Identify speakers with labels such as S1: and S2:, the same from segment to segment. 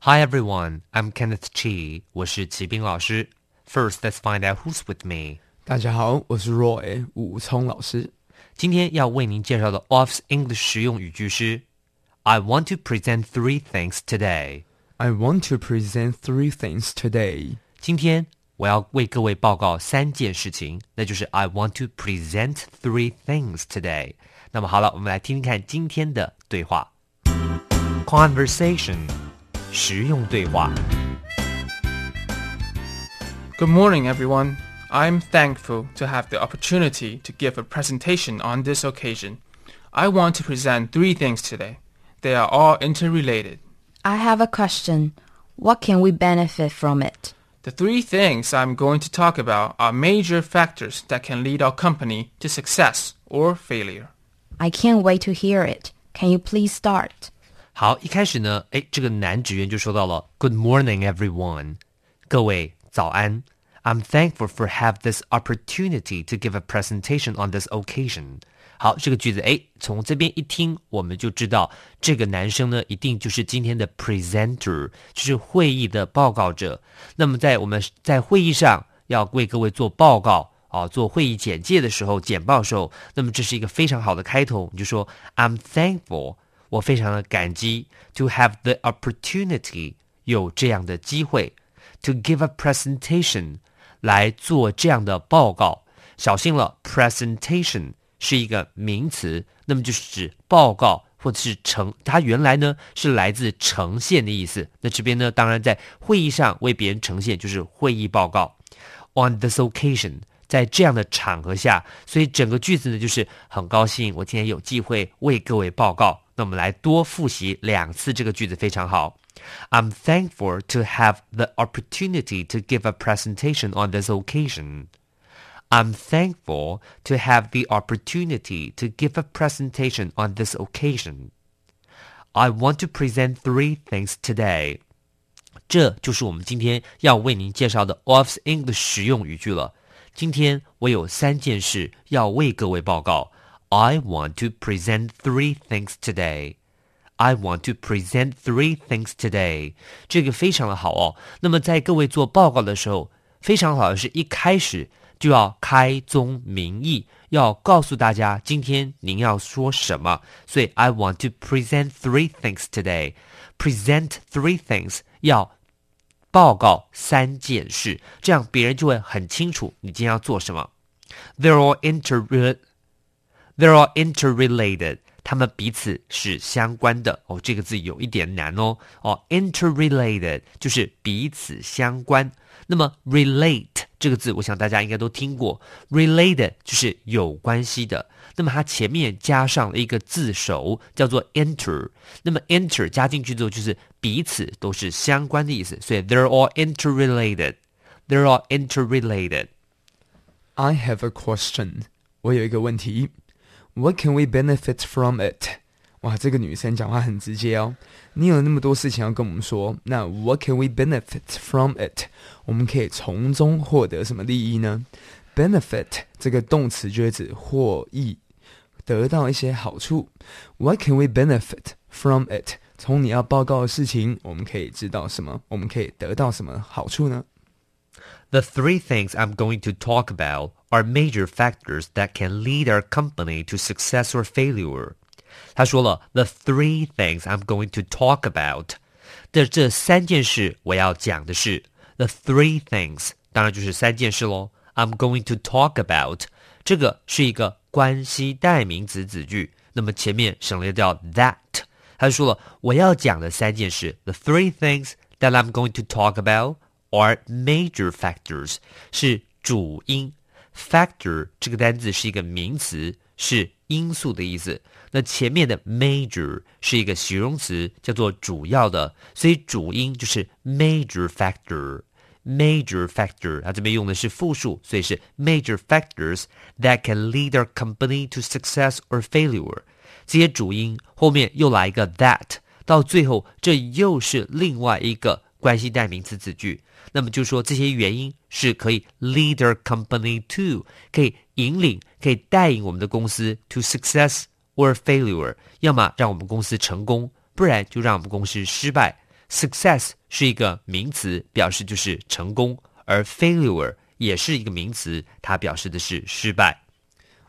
S1: Hi everyone, I'm Kenneth Chi. 我是齐斌老师。First, let's find out who's with me.
S2: 大家好，我是 Roy 武聪老师。
S1: 今天要为您介绍的 Office English 实用语句是 I want to present three things today.
S2: I want to present three things today.
S1: 今天我要为各位报告三件事情，那就是 I want to present three things today. 那么好了，我们来听听看今天的对话。Conversation， 实用对话。
S3: Good morning, everyone. I'm thankful to have the opportunity to give a presentation on this occasion. I want to present three things today. They are all interrelated.
S4: I have a question. What can we benefit from it?
S3: The three things I'm going to talk about are major factors that can lead our company to success or failure.
S4: I can't wait to hear it. Can you please start?
S1: 好，一开始呢，哎，这个男职员就说到了 “Good morning, everyone”，各位早安。I'm thankful for have this opportunity to give a presentation on this occasion。好，这个句子，哎，从这边一听，我们就知道这个男生呢，一定就是今天的 presenter，就是会议的报告者。那么在我们在会议上要为各位做报告啊，做会议简介的时候、简报的时候，那么这是一个非常好的开头，你就说 I'm thankful。 我非常的感激 to have the opportunity 有这样的机会 to give a presentation 来做这样的报告。小心了，presentation 是一个名词，那么就是指报告或者是呈，它原来呢是来自呈现的意思。那这边呢，当然在会议上为别人呈现就是会议报告。On this occasion，在这样的场合下，所以整个句子呢就是很高兴，我今天有机会为各位报告。那我们来多复习两次这个句子，非常好。I'm thankful to have the opportunity to give a presentation on this occasion. I'm thankful to have the opportunity to give a presentation on this occasion. I want to present three things today. 这就是我们今天要为您介绍的 Office English 实用语句了。今天我有三件事要为各位报告。 I want to present three things today. I want to present three things today. 这个非常的好哦。那么在各位做报告的时候，非常好的是一开始就要开宗明义，要告诉大家今天您要说什么。所以 I want to present three things today. Present three things 要报告三件事，这样别人就会很清楚你今天要做什么。They're all inter they are interrelated，它们彼此是相关的。哦，这个字有一点难哦。哦，interrelated 就是彼此相关。那么 relate 这个字，我想大家应该都听过，related 就是有关系的。那么它前面加上了一个字首，叫做 inter。那么 inter 加进去之后，就是彼此都是相关的意思。所以 they're all interrelated。They're all interrelated.
S2: I have a question. 我有一个问题。What can we benefit from it? 哇，这个女生讲话很直接哦。你有那么多事情要跟我们说，那 What can we benefit from it? 我们可以从中获得什么利益呢？Benefit 这个动词就是指获益，得到一些好处。What can we benefit from it? 从你要报告的事情，我们可以知道什么？我们可以得到什么好处呢？
S1: The three things I'm going to talk about are major factors that can lead our company to success or failure. 他说了，the three things I'm going to talk about 的这三件事，我要讲的是 the three things，当然就是三件事喽。I'm going to talk about 这个是一个关系代名词子句，那么前面省略掉 that。他就说了，我要讲的三件事，the three things that I'm going to talk about are major factors，是主因。 Factor 这个单字是一个名词，是因素的意思。那前面的 major 是一个形容词，叫做主要的，所以主音就是 major factor。major factor，它这边用的是复数，所以是 major factors that can lead our company to success or failure。这些主音后面又来一个 that，到最后这又是另外一个关系代名词子句。那么就说这些原因是可以 lead our company to，可以引领，可以带领我们的公司 to success or failure，要么让我们公司成功，不然就让我们公司失败。Success 是一个名词，表示就是成功，而 failure 也是一个名词，它表示的是失败。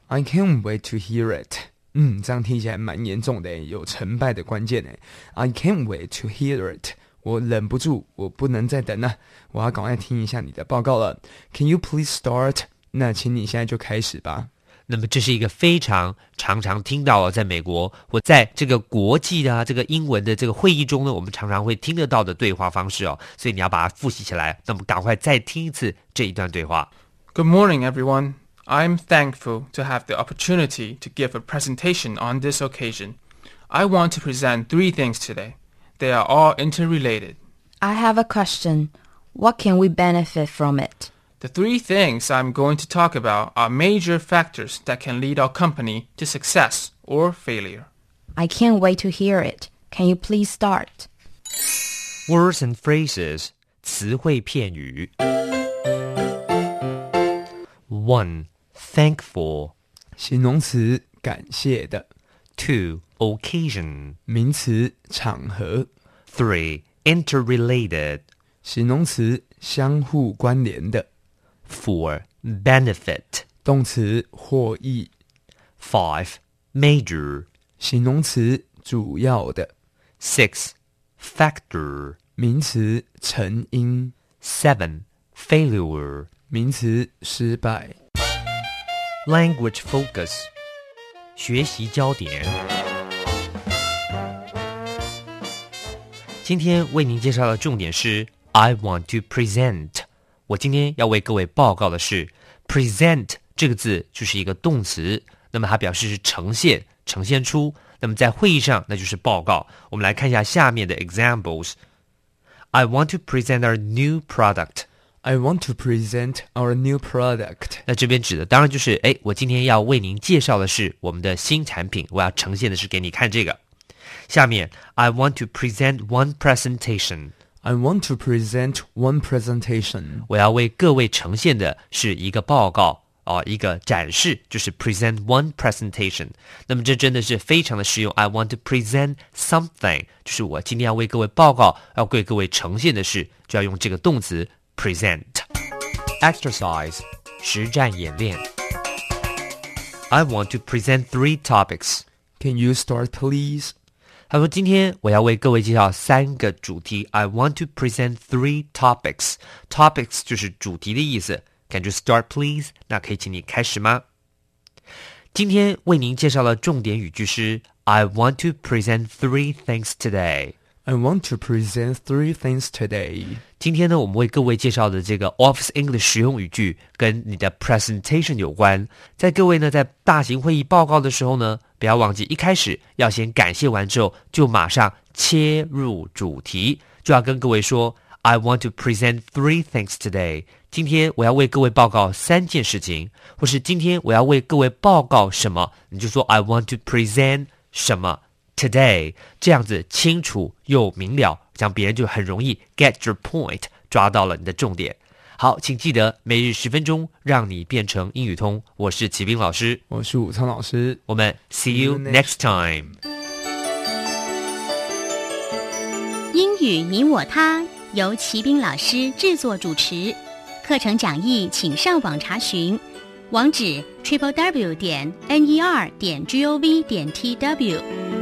S2: I can't wait to hear it。嗯，这样听起来蛮严重的，有成败的关键呢。I can't wait to hear it。 我忍不住，我不能再等了，我要赶快听一下你的报告了。Can you please start？那请你现在就开始吧。
S1: 那么这是一个非常常常听到哦，在美国或在这个国际啊这个英文的这个会议中呢，我们常常会听得到的对话方式哦，所以你要把它复习起来。那么赶快再听一次这一段对话。
S3: Good morning, everyone. I'm thankful to have the opportunity to give a presentation on this occasion. I want to present three things today. They are all interrelated.
S4: I have a question. What can we benefit from it?
S3: The three things I'm going to talk about are major factors that can lead our company to success or failure.
S4: I can't wait to hear it. Can you please start?
S1: Words and phrases 词汇片语。One, thankful.
S2: 形容词感谢的，
S1: Two, occasion.
S2: 名词场合，
S1: Three, interrelated.
S2: 形容词相互关联的，
S1: Four, benefit.
S2: 动词获益，
S1: Five, major.
S2: 形容词主要的，
S1: Six, factor.
S2: 名词成因，
S1: Seven, failure.
S2: 名词失败。
S1: Language focus. 学习焦点。 今天为您介绍的重点是 I want to present。我今天要为各位报告的是 present 这个字就是一个动词，那么它表示是呈现、呈现出。那么在会议上，那就是报告。我们来看一下下面的 examples。I want to present our new product。
S2: I want to present our new product。
S1: 那这边指的当然就是，哎，我今天要为您介绍的是我们的新产品，我要呈现的是给你看这个。下面，I want to present one presentation，
S2: I want to present one presentation。
S1: 我要为各位呈现的是一个报告哦，一个展示，就是 present one presentation。那么这真的是非常的实用。I want to present something，就是我今天要为各位报告，要为各位呈现的是，就要用这个动词 present。Exercise，实战演练。I want to present three topics。
S2: Can you start, please?
S1: 他说：“今天我要为各位介绍三个主题。I want to present three topics. Topics 就是主题的意思。Can you start, please？那可以请你开始吗？今天为您介绍的重点语句是 I want to present three things today。
S2: I want to present three things today.
S1: 今天呢，我们为各位介绍的这个 Office English 实用语句跟你的 presentation 有关。在各位呢在大型会议报告的时候呢，不要忘记一开始要先感谢完之后，就马上切入主题，就要跟各位说 I want to present three things today。今天我要为各位报告三件事情，或是今天我要为各位报告什么，你就说 I want to present 什么。today，这样子清楚又明了，这样别人就很容易 get your point，抓到了你的重点。好，请记得每日十分钟，让你变成英语通。我是齐斌老师，
S2: 我是武昌老师。
S1: 我们 see you next time。
S5: 英语你我他由齐斌老师制作主持，课程讲义请上网查询，网址 triple w 点 n e r 点 g o v 点 t w。